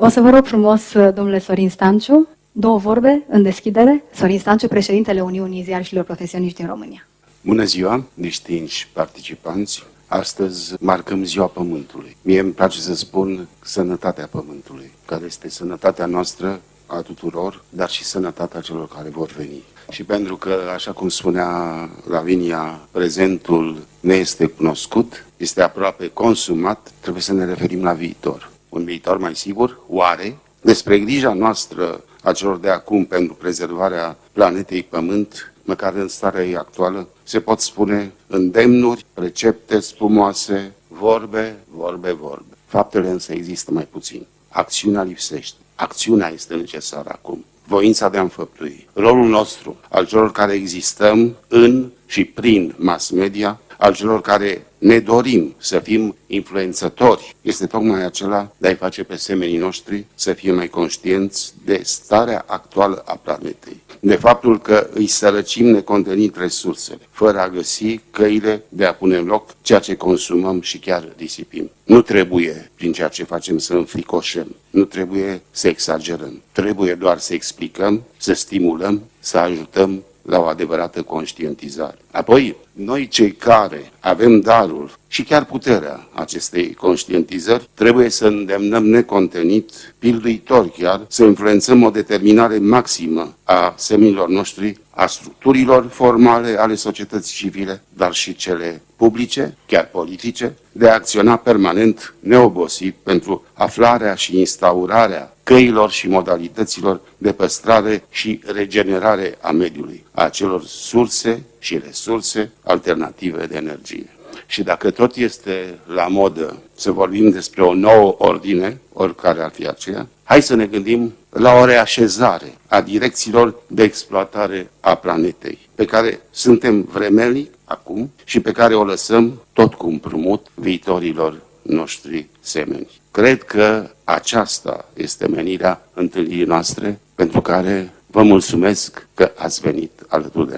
O să vă rog frumos, domnule Sorin Stanciu, două vorbe în deschidere. Sorin Stanciu, președintele Uniunii Ziariștilor Profesioniști din România. Bună ziua, distinși participanți! Astăzi marcăm ziua Pământului. Mie îmi place să spun sănătatea Pământului, care este sănătatea noastră a tuturor, dar și sănătatea celor care vor veni. Și pentru că, așa cum spunea Lavinia, prezentul ne este cunoscut, este aproape consumat, trebuie să ne referim la viitor. Un viitor mai sigur? Oare? Despre grija noastră a celor de acum pentru prezervarea planetei Pământ, măcar în starea ei actuală, se pot spune îndemnuri, recepte spumoase, vorbe, vorbe, vorbe. Faptele însă există mai puțin. Acțiunea lipsește. Acțiunea este necesară acum. Voința de a înfăptui. Rolul nostru, al celor care existăm în și prin mass media, al celor care ne dorim să fim influențători, este tocmai acela de a-i face pe semenii noștri să fie mai conștienți de starea actuală a planetei, de faptul că îi sărăcim necontenit resursele, fără a găsi căile de a pune în loc ceea ce consumăm și chiar disipim. Nu trebuie, prin ceea ce facem, să înfricoșăm, nu trebuie să exagerăm, trebuie doar să explicăm, să stimulăm, să ajutăm la o adevărată conștientizare. Apoi, noi cei care avem darul și chiar puterea acestei conștientizări, trebuie să îndemnăm necontenit, pilduitor chiar, să influențăm o determinare maximă a seminilor noștri, a structurilor formale ale societății civile, dar și cele publice, chiar politice, de a acționa permanent, neobosit, pentru aflarea și instaurarea căilor și modalităților de păstrare și regenerare a mediului, a acelor surse și resurse alternative de energie. Și dacă tot este la modă să vorbim despre o nouă ordine, oricare ar fi aceea, hai să ne gândim la o reașezare a direcțiilor de exploatare a planetei, pe care suntem vremelnic acum și pe care o lăsăm tot cu împrumut viitorilor noștri semeni. Cred că aceasta este menirea întâlnirii noastre pentru care vă mulțumesc că ați venit alături de